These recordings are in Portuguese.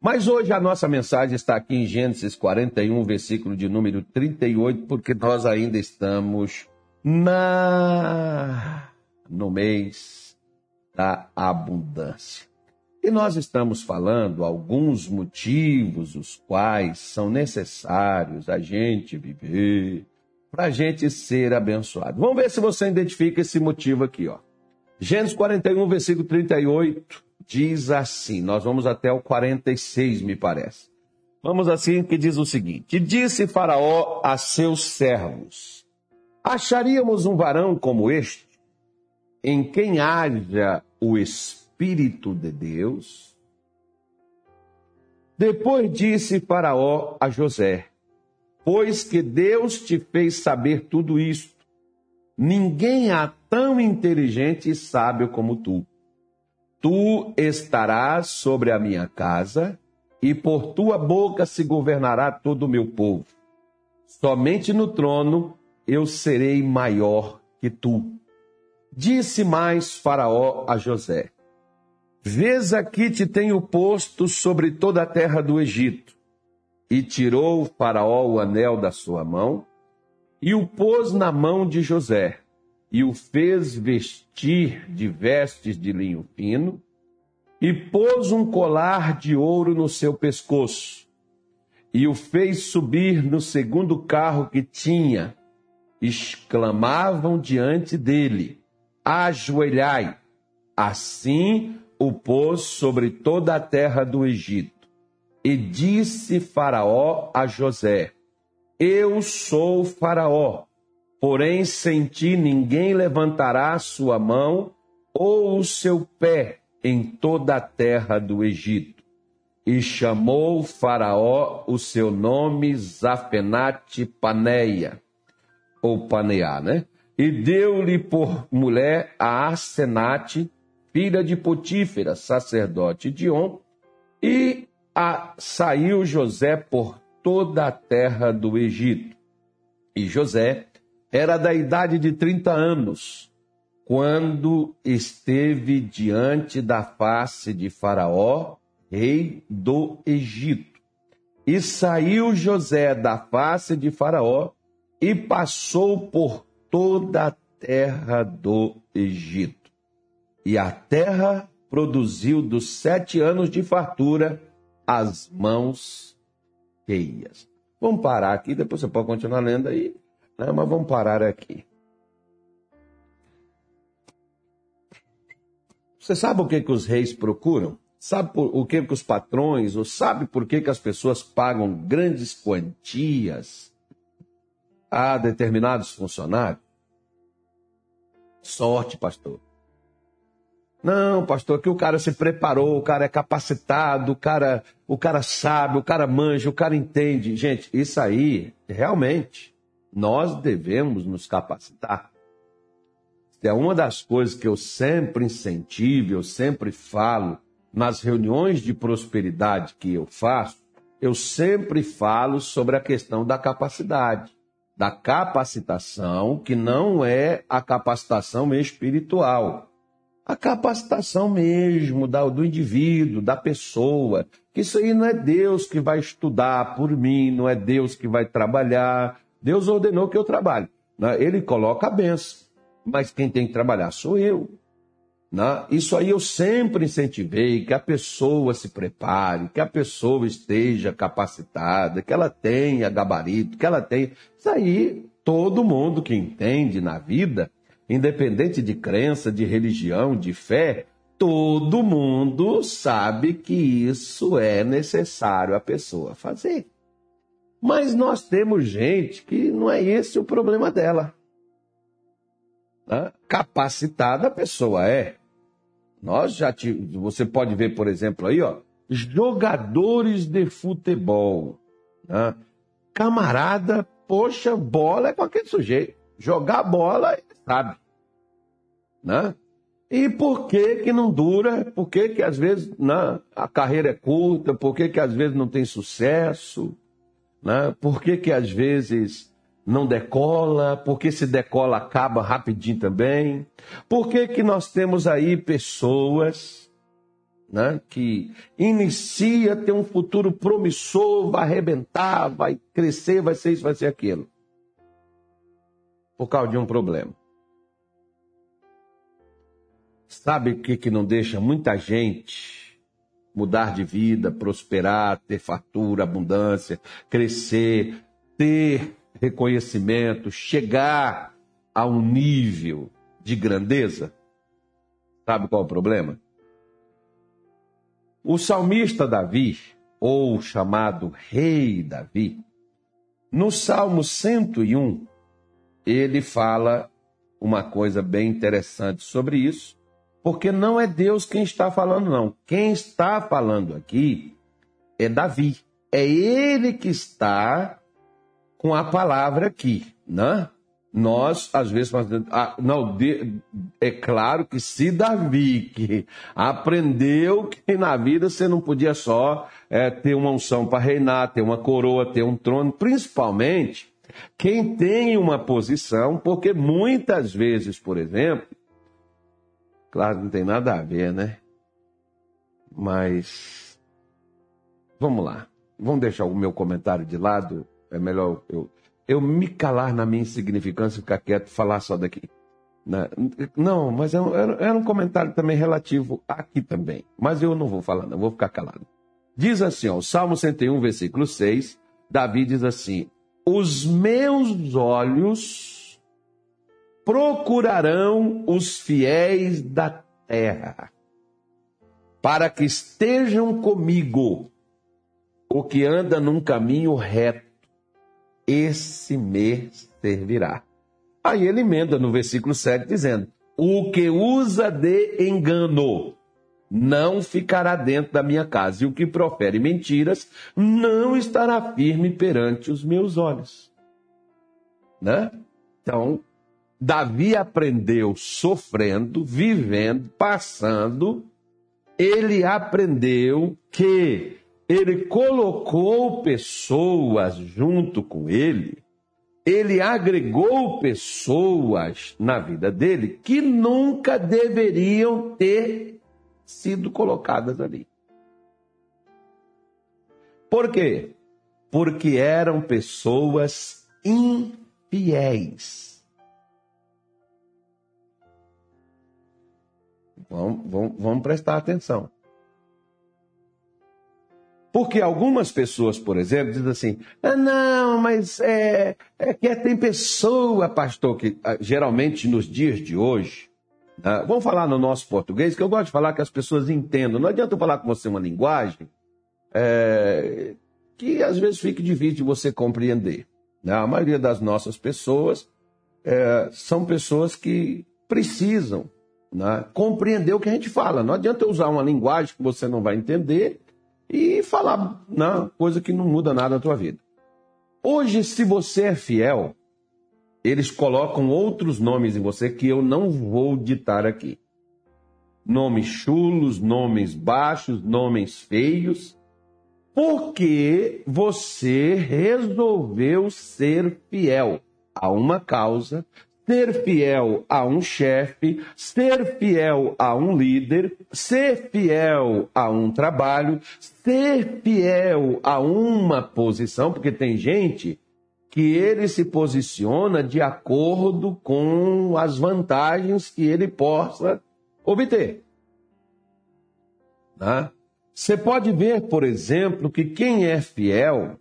Mas hoje a nossa mensagem está aqui em Gênesis 41, versículo de número 38, porque nós ainda estamos na no mês da abundância. E nós estamos falando alguns motivos os quais são necessários a gente viver para a gente ser abençoado. Vamos ver se você identifica esse motivo aqui, ó. Gênesis 41, versículo 38 diz assim, nós vamos até o 46, me parece. Vamos assim, que diz o seguinte: Disse Faraó a seus servos: Acharíamos um varão como este, em quem haja o Espírito de Deus? Depois disse Faraó a José: Pois que Deus te fez saber tudo isto, ninguém há tão inteligente e sábio como tu. Tu estarás sobre a minha casa, e por tua boca se governará todo o meu povo. Somente no trono eu serei maior que tu. Disse mais Faraó a José: Vês aqui te tenho posto sobre toda a terra do Egito. E tirou Faraó o anel da sua mão e o pôs na mão de José e o fez vestir de vestes de linho fino, e pôs um colar de ouro no seu pescoço, e o fez subir no segundo carro que tinha. Exclamavam diante dele: Ajoelhai! Assim o pôs sobre toda a terra do Egito. E disse Faraó a José: Eu sou Faraó Porém, sem ti ninguém levantará sua mão ou o seu pé em toda a terra do Egito. E chamou Faraó o seu nome Zafenate Paneia, ou Paneá, né? E deu-lhe por mulher a Asenate, filha de Potífera, sacerdote de On, e a, saiu José por toda a terra do Egito. E José era da idade de 30 anos, quando esteve diante da face de Faraó, rei do Egito. E saiu José da face de Faraó e passou por toda a terra do Egito. E a terra produziu dos sete anos de fartura as mãos cheias. Vamos parar aqui, depois você pode continuar lendo aí. Mas vamos parar aqui. Você sabe o que, que os reis procuram? Sabe por, o que, que os patrões, ou sabe por que, que as pessoas pagam grandes quantias a determinados funcionários? Sorte, pastor. Não, pastor, que o cara se preparou, o cara é capacitado, o cara, o cara sabe, o cara manja, o cara entende. Gente, isso aí, realmente, nós devemos nos capacitar. É uma das coisas que eu sempre incentivo, eu sempre falo nas reuniões de prosperidade que eu faço, eu sempre falo sobre a questão da capacidade, da capacitação, que não é a capacitação espiritual, a capacitação mesmo do indivíduo, da pessoa, que isso aí não é Deus que vai estudar por mim, não é Deus que vai trabalhar, Deus ordenou que eu trabalhe. Né? Ele coloca a benção, mas quem tem que trabalhar sou eu. Né? Isso aí eu sempre incentivei que a pessoa se prepare, que a pessoa esteja capacitada, que ela tenha gabarito, que ela tenha. Isso aí todo mundo que entende na vida, independente de crença, de religião, de fé, todo mundo sabe que isso é necessário a pessoa fazer. Mas nós temos gente que não é esse o problema dela. Né? Capacitada a pessoa é. Nós já tivemos, você pode ver, por exemplo, aí, ó, jogadores de futebol. Né? Camarada, poxa, bola é com aquele sujeito. Jogar bola, sabe. Né? E por que que não dura? Por que que às vezes né, a carreira é curta? Por que que às vezes não tem sucesso? Né? Por que, que às vezes não decola? Por que se decola acaba rapidinho também? Por que, que nós temos aí pessoas né, que inicia, tem um futuro promissor, vai arrebentar, vai crescer, vai ser isso, vai ser aquilo. Por causa de um problema. Sabe o que, que não deixa muita gente mudar de vida, prosperar, ter fartura, abundância, crescer, ter reconhecimento, chegar a um nível de grandeza? Sabe qual é o problema? O salmista Davi, ou chamado Rei Davi, no Salmo 101, ele fala uma coisa bem interessante sobre isso, porque não é Deus quem está falando, não. Quem está falando aqui é Davi. É ele que está com a palavra aqui, né? Nós, às vezes, ah, não, é claro que se Davi que aprendeu que na vida você não podia só é, ter uma unção para reinar, ter uma coroa, ter um trono, principalmente quem tem uma posição, porque muitas vezes, por exemplo, claro, não tem nada a ver, né? Mas vamos lá, vamos deixar o meu comentário de lado, é melhor eu eu me calar na minha insignificância, ficar quieto falar só daqui. Né? Não, mas era um comentário também relativo aqui também. Mas eu não vou falar, não, vou ficar calado. Diz assim, ó, o Salmo 101, versículo 6, Davi diz assim: Os meus olhos procurarão os fiéis da terra, para que estejam comigo, o que anda num caminho reto esse me servirá. Aí ele emenda no versículo 7 dizendo: O que usa de engano não ficará dentro da minha casa, e o que profere mentiras não estará firme perante os meus olhos. Né? Então, Davi aprendeu sofrendo, vivendo, passando, ele aprendeu que ele colocou pessoas junto com ele, ele agregou pessoas na vida dele que nunca deveriam ter sido colocadas ali. Por quê? Porque eram pessoas infiéis. Vamos, vamos, vamos prestar atenção. Porque algumas pessoas, por exemplo, dizem assim: ah, não, mas é, é que tem pessoa, pastor, que ah, geralmente nos dias de hoje, né, vamos falar no nosso português, que eu gosto de falar que as pessoas entendam. Não adianta eu falar com você uma linguagem é, que às vezes fique difícil de você compreender. Né? A maioria das nossas pessoas é, são pessoas que precisam né, compreender o que a gente fala. Não adianta eu usar uma linguagem que você não vai entender e falar né, coisa que não muda nada na tua vida. Hoje, se você é fiel, eles colocam outros nomes em você que eu não vou ditar aqui. Nomes chulos, nomes baixos, nomes feios, porque você resolveu ser fiel a uma causa, ser fiel a um chefe, ser fiel a um líder, ser fiel a um trabalho, ser fiel a uma posição, porque tem gente que ele se posiciona de acordo com as vantagens que ele possa obter. Né? Você pode ver, por exemplo, que quem é fiel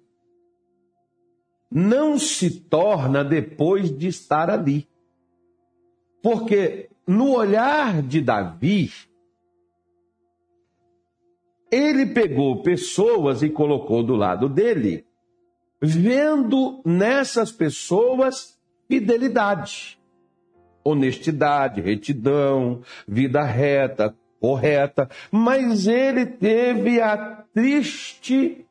não se torna depois de estar ali. Porque no olhar de Davi, ele pegou pessoas e colocou do lado dele, vendo nessas pessoas fidelidade, honestidade, retidão, vida reta, correta, mas ele teve a triste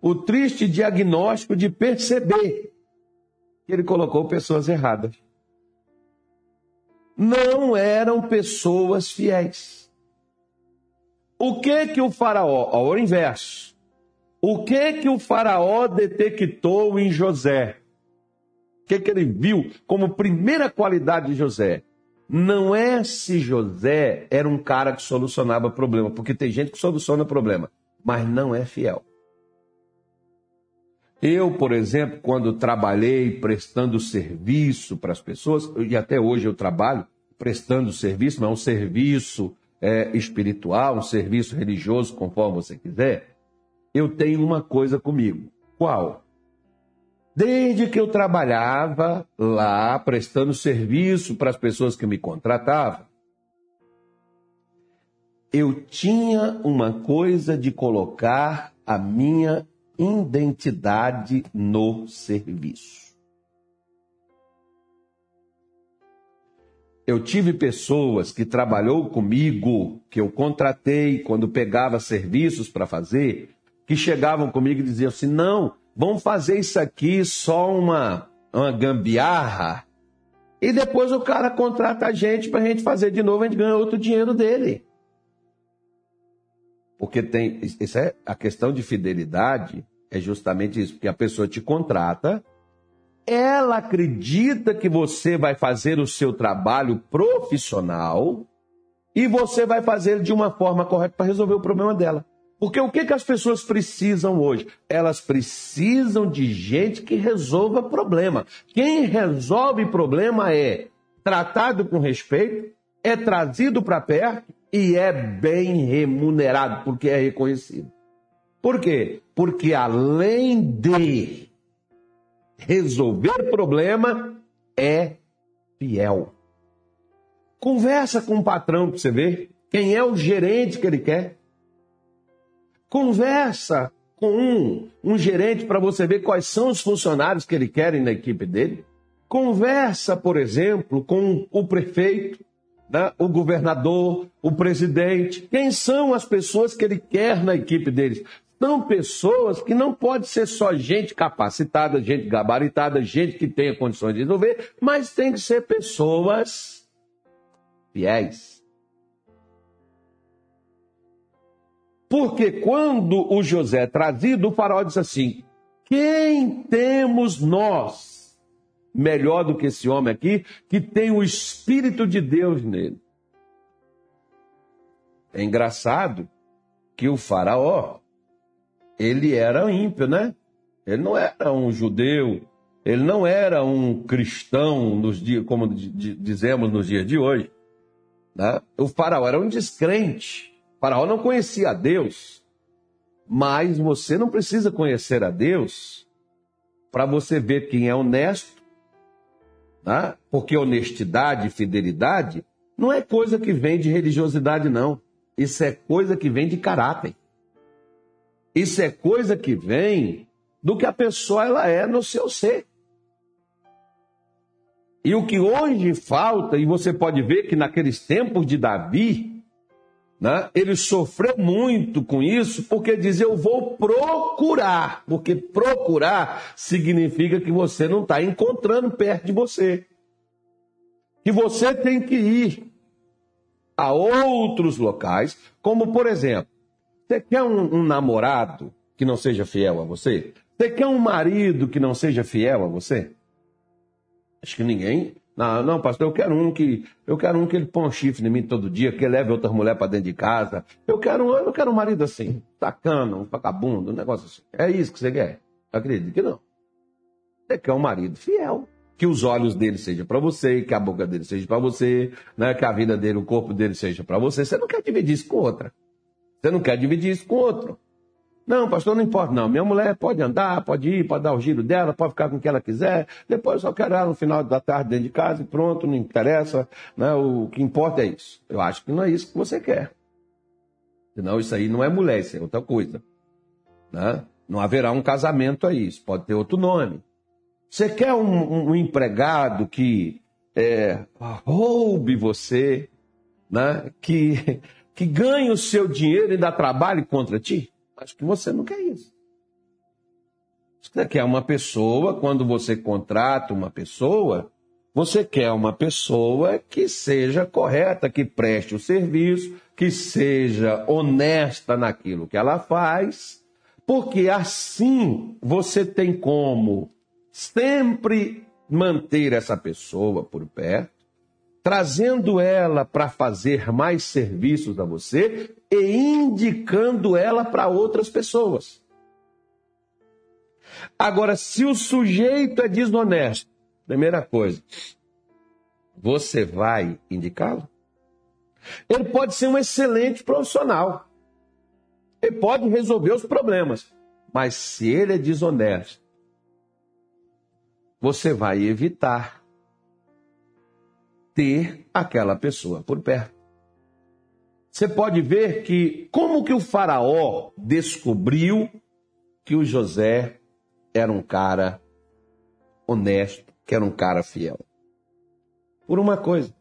o triste diagnóstico de perceber que ele colocou pessoas erradas não eram pessoas fiéis. O que que o faraó, ao inverso, o que que o faraó detectou em José? O que que ele viu como primeira qualidade de José? não é se José era um cara que solucionava problema, porque tem gente que soluciona problema, mas não é fiel. Eu, por exemplo, quando trabalhei prestando serviço para as pessoas, e até hoje eu trabalho prestando serviço, não é um serviço é, espiritual, um serviço religioso, conforme você quiser, eu tenho uma coisa comigo. Qual? Desde que eu trabalhava lá, prestando serviço para as pessoas que me contratavam, eu tinha uma coisa de colocar a minha identidade no serviço. Eu tive pessoas que trabalhou comigo, que eu contratei quando pegava serviços para fazer, que chegavam comigo e diziam assim: "Não, vamos fazer isso aqui só uma, uma gambiarra. E depois o cara contrata a gente para a gente fazer de novo, a gente ganha outro dinheiro dele. Porque tem. Isso é a questão de fidelidade é justamente isso, porque a pessoa te contrata, ela acredita que você vai fazer o seu trabalho profissional e você vai fazer de uma forma correta para resolver o problema dela. Porque o que, que as pessoas precisam hoje? Elas precisam de gente que resolva problema. Quem resolve problema é tratado com respeito, é trazido para perto e é bem remunerado, porque é reconhecido. Por quê? Porque além de resolver problema, é fiel. Conversa com o patrão para você ver quem é o gerente que ele quer. Conversa com um, um gerente para você ver quais são os funcionários que ele quer na equipe dele. Conversa, por exemplo, com o prefeito, né, o governador, o presidente. Quem são as pessoas que ele quer na equipe deles? São pessoas que não pode ser só gente capacitada, gente gabaritada, gente que tenha condições de resolver, mas tem que ser pessoas fiéis. Porque quando o José é trazido, o faraó diz assim: Quem temos nós melhor do que esse homem aqui, que tem o Espírito de Deus nele? É engraçado que o faraó, ele era ímpio, né? Ele não era um judeu, ele não era um cristão, nos dias, como dizemos nos dias de hoje. Né? O faraó era um descrente. Faraó não conhecia a Deus, mas você não precisa conhecer a Deus para você ver quem é honesto, né? porque honestidade e fidelidade não é coisa que vem de religiosidade, não. Isso é coisa que vem de caráter. Isso é coisa que vem do que a pessoa ela é no seu ser. E o que hoje falta, e você pode ver que naqueles tempos de Davi, né? Ele sofreu muito com isso porque diz: Eu vou procurar. Porque procurar significa que você não está encontrando perto de você. Que você tem que ir a outros locais, como por exemplo, você quer um, um namorado que não seja fiel a você? Você quer um marido que não seja fiel a você? Acho que ninguém não, não, pastor, eu quero um que eu quero um que ele põe um chifre em mim todo dia, que leve outra mulher para dentro de casa. Eu quero, eu quero um marido assim, sacana, um vagabundo, um negócio assim. É isso que você quer? Acredito que não. Você quer um marido fiel, que os olhos dele sejam para você, que a boca dele seja para você, né? que a vida dele, o corpo dele seja para você. Você não quer dividir isso com outra. Você não quer dividir isso com outro. Não, pastor, não importa, não. Minha mulher pode andar, pode ir, pode dar o giro dela, pode ficar com o que ela quiser. Depois eu só quero ela no final da tarde dentro de casa e pronto, não interessa. Né? O que importa é isso. Eu acho que não é isso que você quer. Senão isso aí não é mulher, isso é outra coisa. Né? Não haverá um casamento aí, isso pode ter outro nome. Você quer um, um, empregado que é, roube você, né? que, que ganhe o seu dinheiro e dá trabalho contra ti? Acho que você não quer isso. Você quer uma pessoa, quando você contrata uma pessoa, você quer uma pessoa que seja correta, que preste o serviço, que seja honesta naquilo que ela faz, porque assim você tem como sempre manter essa pessoa por perto trazendo ela para fazer mais serviços a você e indicando ela para outras pessoas. Agora, se o sujeito é desonesto, primeira coisa, você vai indicá-lo? Ele pode ser um excelente profissional. Ele pode resolver os problemas. Mas se ele é desonesto, você vai evitar ter aquela pessoa por perto. Você pode ver que como que o faraó descobriu que o José era um cara honesto, que era um cara fiel. Por uma coisa.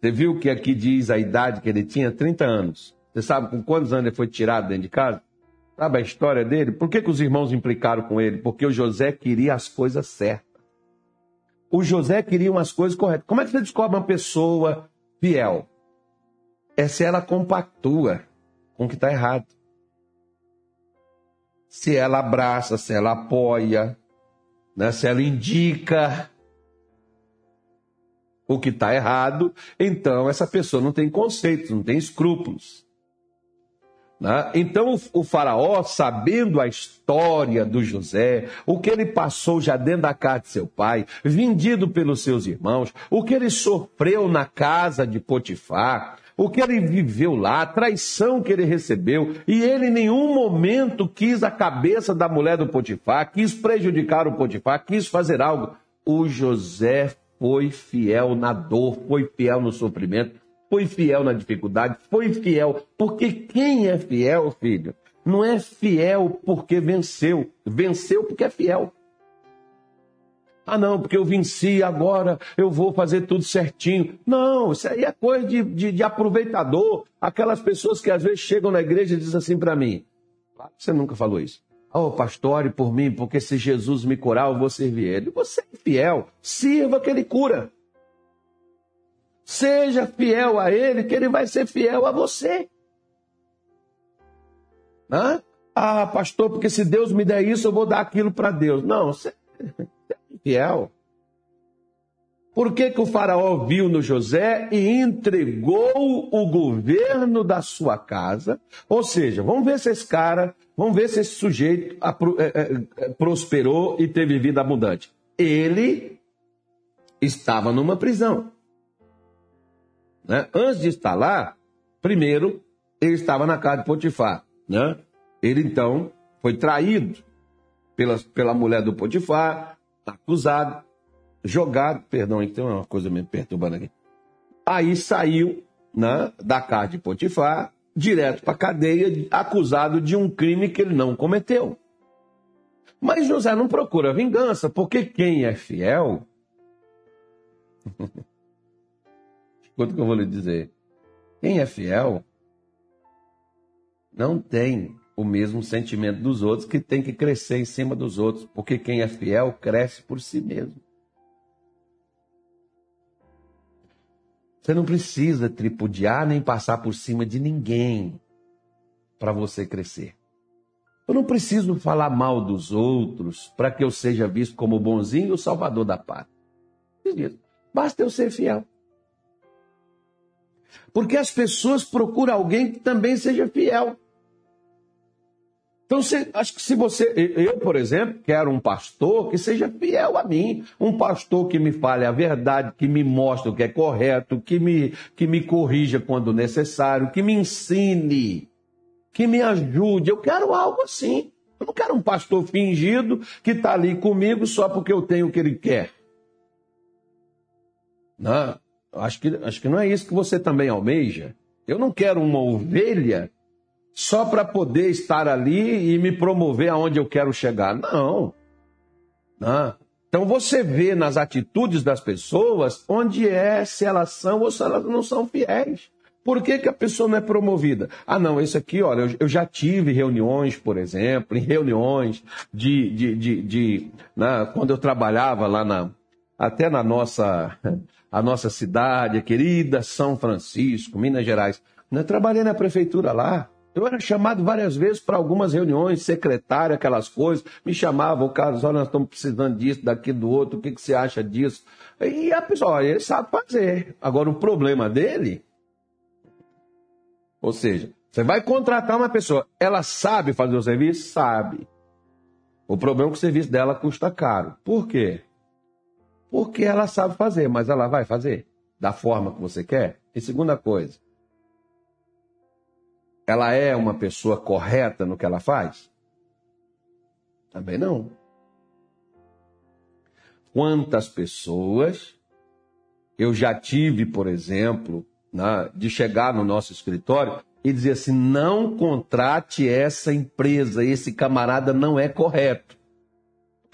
Você viu que aqui diz a idade que ele tinha? 30 anos. Você sabe com quantos anos ele foi tirado dentro de casa? Sabe a história dele? Por que, que os irmãos implicaram com ele? Porque o José queria as coisas certas. O José queria umas coisas corretas. Como é que você descobre uma pessoa fiel? É se ela compactua com o que está errado. Se ela abraça, se ela apoia, né? se ela indica o que está errado, então essa pessoa não tem conceitos, não tem escrúpulos. Né? Então o, faraó, sabendo a história do José, o que ele passou já dentro da casa de seu pai, vendido pelos seus irmãos, o que ele sofreu na casa de Potifar, o que ele viveu lá, a traição que ele recebeu, e ele em nenhum momento quis a cabeça da mulher do Potifar, quis prejudicar o Potifar, quis fazer algo. O José foi fiel na dor, foi fiel no sofrimento, foi fiel na dificuldade, foi fiel. Porque quem é fiel, filho, não é fiel porque venceu, venceu porque é fiel. Ah, não, porque eu venci, agora eu vou fazer tudo certinho. Não, isso aí é coisa de, de, de aproveitador. Aquelas pessoas que às vezes chegam na igreja e dizem assim para mim: você nunca falou isso. Oh, pastor, ore por mim, porque se Jesus me curar, eu vou servir ele. Você é fiel, sirva que ele cura. Seja fiel a ele, que ele vai ser fiel a você. Hã? Ah, pastor, porque se Deus me der isso, eu vou dar aquilo para Deus. Não, você fiel. Por que, que o faraó viu no José e entregou o governo da sua casa? Ou seja, vamos ver se esse cara, vamos ver se esse sujeito é, é, é, prosperou e teve vida abundante. Ele estava numa prisão. Né? Antes de estar lá, primeiro, ele estava na casa de Potifar. Né? Ele então foi traído pela, pela mulher do Potifar, acusado, jogado, perdão, aí tem uma coisa me perturbando aqui. Aí saiu né, da casa de Potifar, direto para a cadeia, acusado de um crime que ele não cometeu. Mas José não procura vingança, porque quem é fiel. Escuta o que eu vou lhe dizer. Quem é fiel não tem o mesmo sentimento dos outros, que tem que crescer em cima dos outros, porque quem é fiel cresce por si mesmo. Você não precisa tripudiar nem passar por cima de ninguém para você crescer. Eu não preciso falar mal dos outros para que eu seja visto como bonzinho e o salvador da paz. Basta eu ser fiel. Porque as pessoas procuram alguém que também seja fiel. Então, acho que se você. Eu, por exemplo, quero um pastor que seja fiel a mim. Um pastor que me fale a verdade, que me mostre o que é correto, que me, que me corrija quando necessário, que me ensine, que me ajude. Eu quero algo assim. Eu não quero um pastor fingido que está ali comigo só porque eu tenho o que ele quer. Não, acho que, acho que não é isso que você também almeja. Eu não quero uma ovelha só para poder estar ali e me promover aonde eu quero chegar. Não. Então você vê nas atitudes das pessoas onde é se elas são ou se elas não são fiéis. Por que, que a pessoa não é promovida? Ah, não, esse aqui, olha, eu, eu já tive reuniões, por exemplo, em reuniões de. de, de, de né, quando eu trabalhava lá na. até na nossa, a nossa cidade, a querida São Francisco, Minas Gerais. Eu trabalhei na prefeitura lá. Eu era chamado várias vezes para algumas reuniões, secretária, aquelas coisas. Me chamavam, Carlos, olha, nós estamos precisando disso, daqui do outro, o que, que você acha disso? E a pessoa, ele sabe fazer. Agora, o problema dele. Ou seja, você vai contratar uma pessoa, ela sabe fazer o serviço? Sabe. O problema é que o serviço dela custa caro. Por quê? Porque ela sabe fazer, mas ela vai fazer da forma que você quer? E segunda coisa, ela é uma pessoa correta no que ela faz? Também não. Quantas pessoas eu já tive, por exemplo, né, de chegar no nosso escritório e dizer assim: não contrate essa empresa, esse camarada não é correto.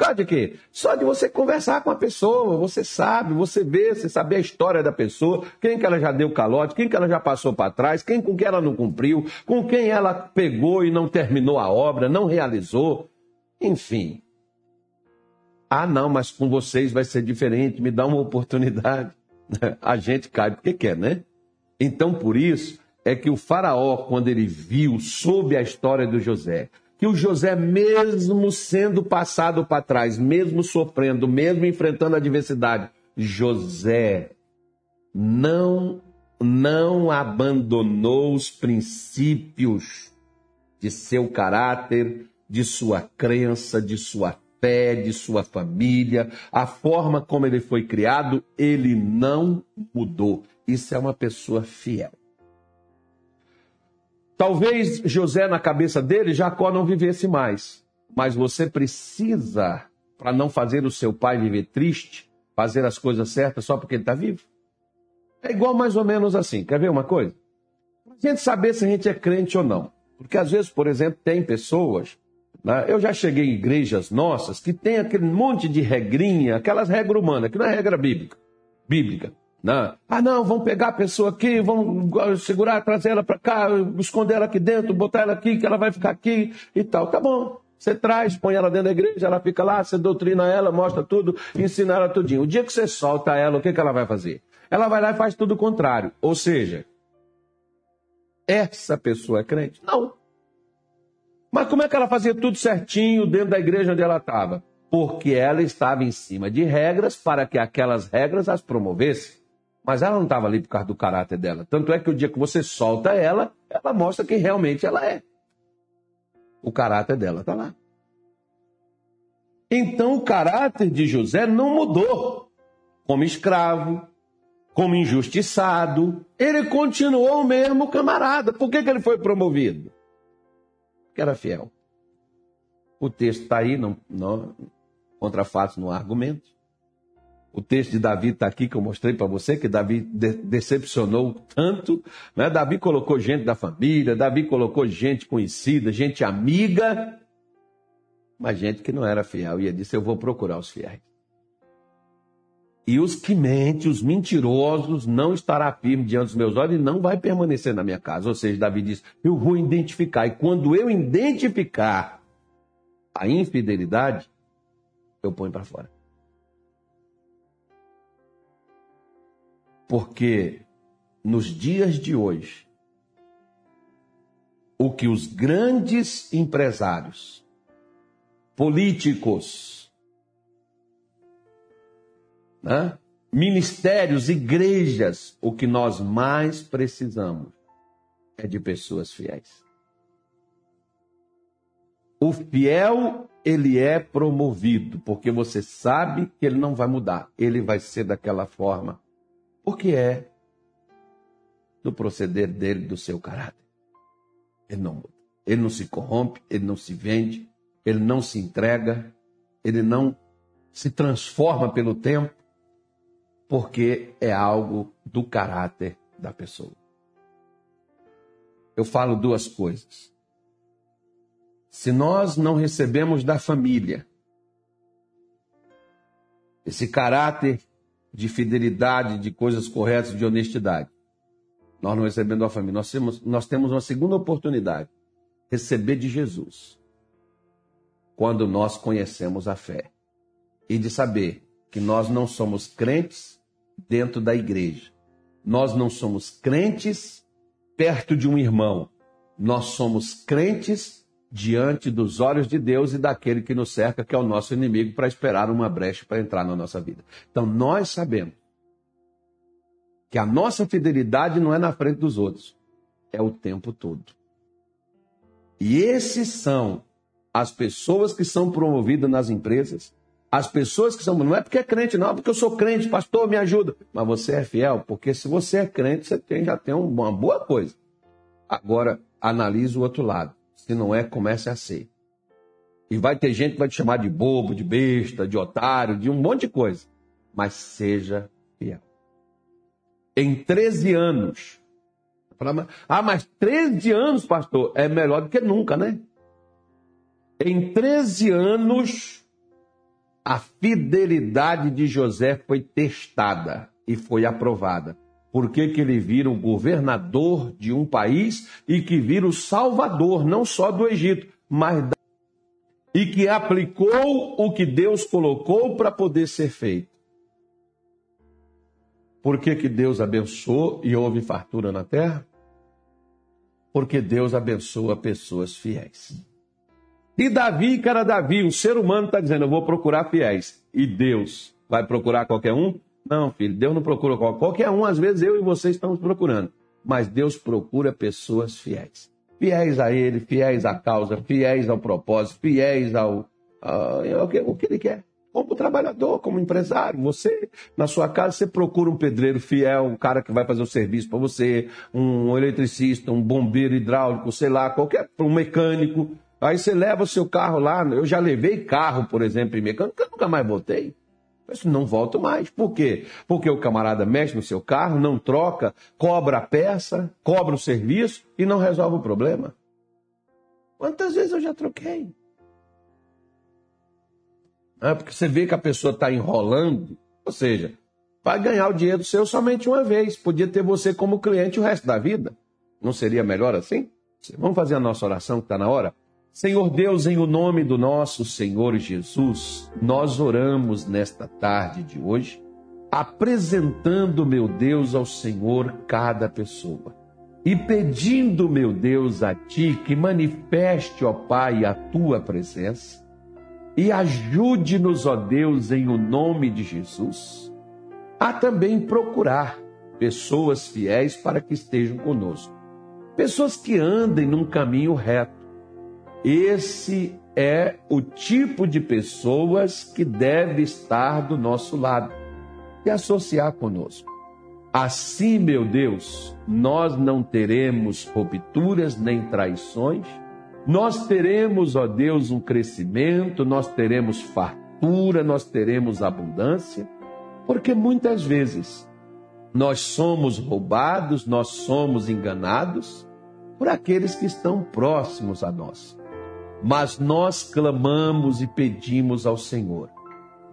Causa de quê? Só de você conversar com a pessoa, você sabe, você vê, você sabe a história da pessoa, quem que ela já deu calote, quem que ela já passou para trás, quem com quem ela não cumpriu, com quem ela pegou e não terminou a obra, não realizou. Enfim. Ah, não, mas com vocês vai ser diferente, me dá uma oportunidade. A gente cai porque quer, né? Então, por isso, é que o faraó, quando ele viu, soube a história do José, que o José, mesmo sendo passado para trás, mesmo sofrendo, mesmo enfrentando a adversidade, José não não abandonou os princípios de seu caráter, de sua crença, de sua fé, de sua família, a forma como ele foi criado, ele não mudou. Isso é uma pessoa fiel. Talvez José, na cabeça dele, Jacó não vivesse mais. Mas você precisa, para não fazer o seu pai viver triste, fazer as coisas certas só porque ele está vivo. É igual mais ou menos assim. Quer ver uma coisa? A gente saber se a gente é crente ou não. Porque às vezes, por exemplo, tem pessoas. Né? Eu já cheguei em igrejas nossas que tem aquele monte de regrinha, aquelas regras humanas, que não é regra bíblica. Bíblica. Não. Ah, não, vamos pegar a pessoa aqui, vamos segurar, trazer ela para cá, esconder ela aqui dentro, botar ela aqui, que ela vai ficar aqui e tal. Tá bom. Você traz, põe ela dentro da igreja, ela fica lá, você doutrina ela, mostra tudo, ensina ela tudinho. O dia que você solta ela, o que, que ela vai fazer? Ela vai lá e faz tudo o contrário. Ou seja, essa pessoa é crente? Não. Mas como é que ela fazia tudo certinho dentro da igreja onde ela estava? Porque ela estava em cima de regras para que aquelas regras as promovessem. Mas ela não estava ali por causa do caráter dela. Tanto é que o dia que você solta ela, ela mostra quem realmente ela é. O caráter dela está lá. Então o caráter de José não mudou. Como escravo, como injustiçado, ele continuou o mesmo camarada. Por que, que ele foi promovido? Porque era fiel. O texto está aí, não, não, contra fatos no argumento. O texto de Davi está aqui que eu mostrei para você, que Davi de decepcionou tanto. Né? Davi colocou gente da família, Davi colocou gente conhecida, gente amiga, mas gente que não era fiel. E ele disse: Eu vou procurar os fiéis. E os que mentem, os mentirosos, não estará firme diante dos meus olhos e não vai permanecer na minha casa. Ou seja, Davi diz: Eu vou identificar. E quando eu identificar a infidelidade, eu ponho para fora. Porque nos dias de hoje, o que os grandes empresários, políticos, né? ministérios, igrejas, o que nós mais precisamos é de pessoas fiéis. O fiel, ele é promovido, porque você sabe que ele não vai mudar, ele vai ser daquela forma porque é do proceder dele, do seu caráter. Ele não muda. Ele não se corrompe, ele não se vende, ele não se entrega, ele não se transforma pelo tempo, porque é algo do caráter da pessoa. Eu falo duas coisas. Se nós não recebemos da família esse caráter de fidelidade, de coisas corretas, de honestidade. Nós não recebemos da família. Nós temos, nós temos uma segunda oportunidade: receber de Jesus. Quando nós conhecemos a fé. E de saber que nós não somos crentes dentro da igreja. Nós não somos crentes perto de um irmão. Nós somos crentes diante dos olhos de Deus e daquele que nos cerca, que é o nosso inimigo, para esperar uma brecha para entrar na nossa vida. Então nós sabemos que a nossa fidelidade não é na frente dos outros, é o tempo todo. E esses são as pessoas que são promovidas nas empresas, as pessoas que são. Não é porque é crente, não, é porque eu sou crente, pastor, me ajuda. Mas você é fiel, porque se você é crente, você tem, já tem uma boa coisa. Agora, analise o outro lado. Se não é, comece a ser. E vai ter gente que vai te chamar de bobo, de besta, de otário, de um monte de coisa. Mas seja fiel. Em 13 anos. Ah, mas 13 anos, pastor, é melhor do que nunca, né? Em 13 anos, a fidelidade de José foi testada e foi aprovada. Por que, que ele vira o governador de um país e que vira o salvador, não só do Egito, mas da... e que aplicou o que Deus colocou para poder ser feito. Por que, que Deus abençoou e houve fartura na terra? Porque Deus abençoa pessoas fiéis. E Davi, era Davi, um ser humano, está dizendo: Eu vou procurar fiéis. E Deus vai procurar qualquer um? Não, filho, Deus não procura qualquer um. Às vezes eu e você estamos procurando. Mas Deus procura pessoas fiéis. Fiéis a Ele, fiéis à causa, fiéis ao propósito, fiéis ao, ao, ao que, o que Ele quer. Como trabalhador, como empresário, você, na sua casa, você procura um pedreiro fiel, um cara que vai fazer o serviço para você, um eletricista, um bombeiro hidráulico, sei lá, qualquer, um mecânico. Aí você leva o seu carro lá. Eu já levei carro, por exemplo, em mecânica, nunca mais voltei. Mas não volto mais. Por quê? Porque o camarada mexe no seu carro, não troca, cobra a peça, cobra o serviço e não resolve o problema. Quantas vezes eu já troquei? É porque você vê que a pessoa está enrolando, ou seja, vai ganhar o dinheiro seu somente uma vez. Podia ter você como cliente o resto da vida. Não seria melhor assim? Vamos fazer a nossa oração que está na hora? Senhor Deus, em o nome do nosso Senhor Jesus, nós oramos nesta tarde de hoje, apresentando, meu Deus, ao Senhor cada pessoa. E pedindo, meu Deus, a Ti que manifeste, ó Pai, a Tua presença. E ajude-nos, ó Deus, em o nome de Jesus, a também procurar pessoas fiéis para que estejam conosco, pessoas que andem num caminho reto esse é o tipo de pessoas que deve estar do nosso lado e associar conosco. Assim, meu Deus, nós não teremos rupturas nem traições, nós teremos, ó Deus, um crescimento, nós teremos fartura, nós teremos abundância, porque muitas vezes nós somos roubados, nós somos enganados por aqueles que estão próximos a nós mas nós clamamos e pedimos ao Senhor.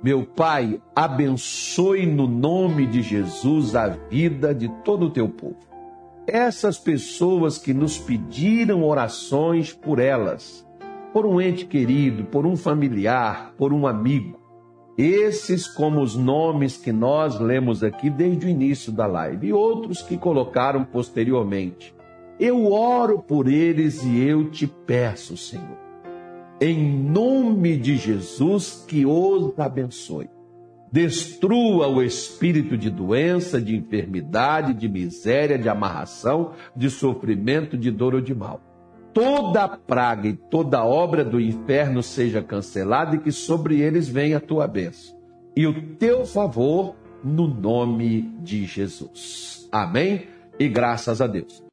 Meu Pai, abençoe no nome de Jesus a vida de todo o teu povo. Essas pessoas que nos pediram orações por elas, por um ente querido, por um familiar, por um amigo, esses como os nomes que nós lemos aqui desde o início da live e outros que colocaram posteriormente. Eu oro por eles e eu te peço, Senhor em nome de Jesus, que os abençoe. Destrua o espírito de doença, de enfermidade, de miséria, de amarração, de sofrimento, de dor ou de mal. Toda praga e toda obra do inferno seja cancelada e que sobre eles venha a tua bênção. E o teu favor no nome de Jesus. Amém? E graças a Deus.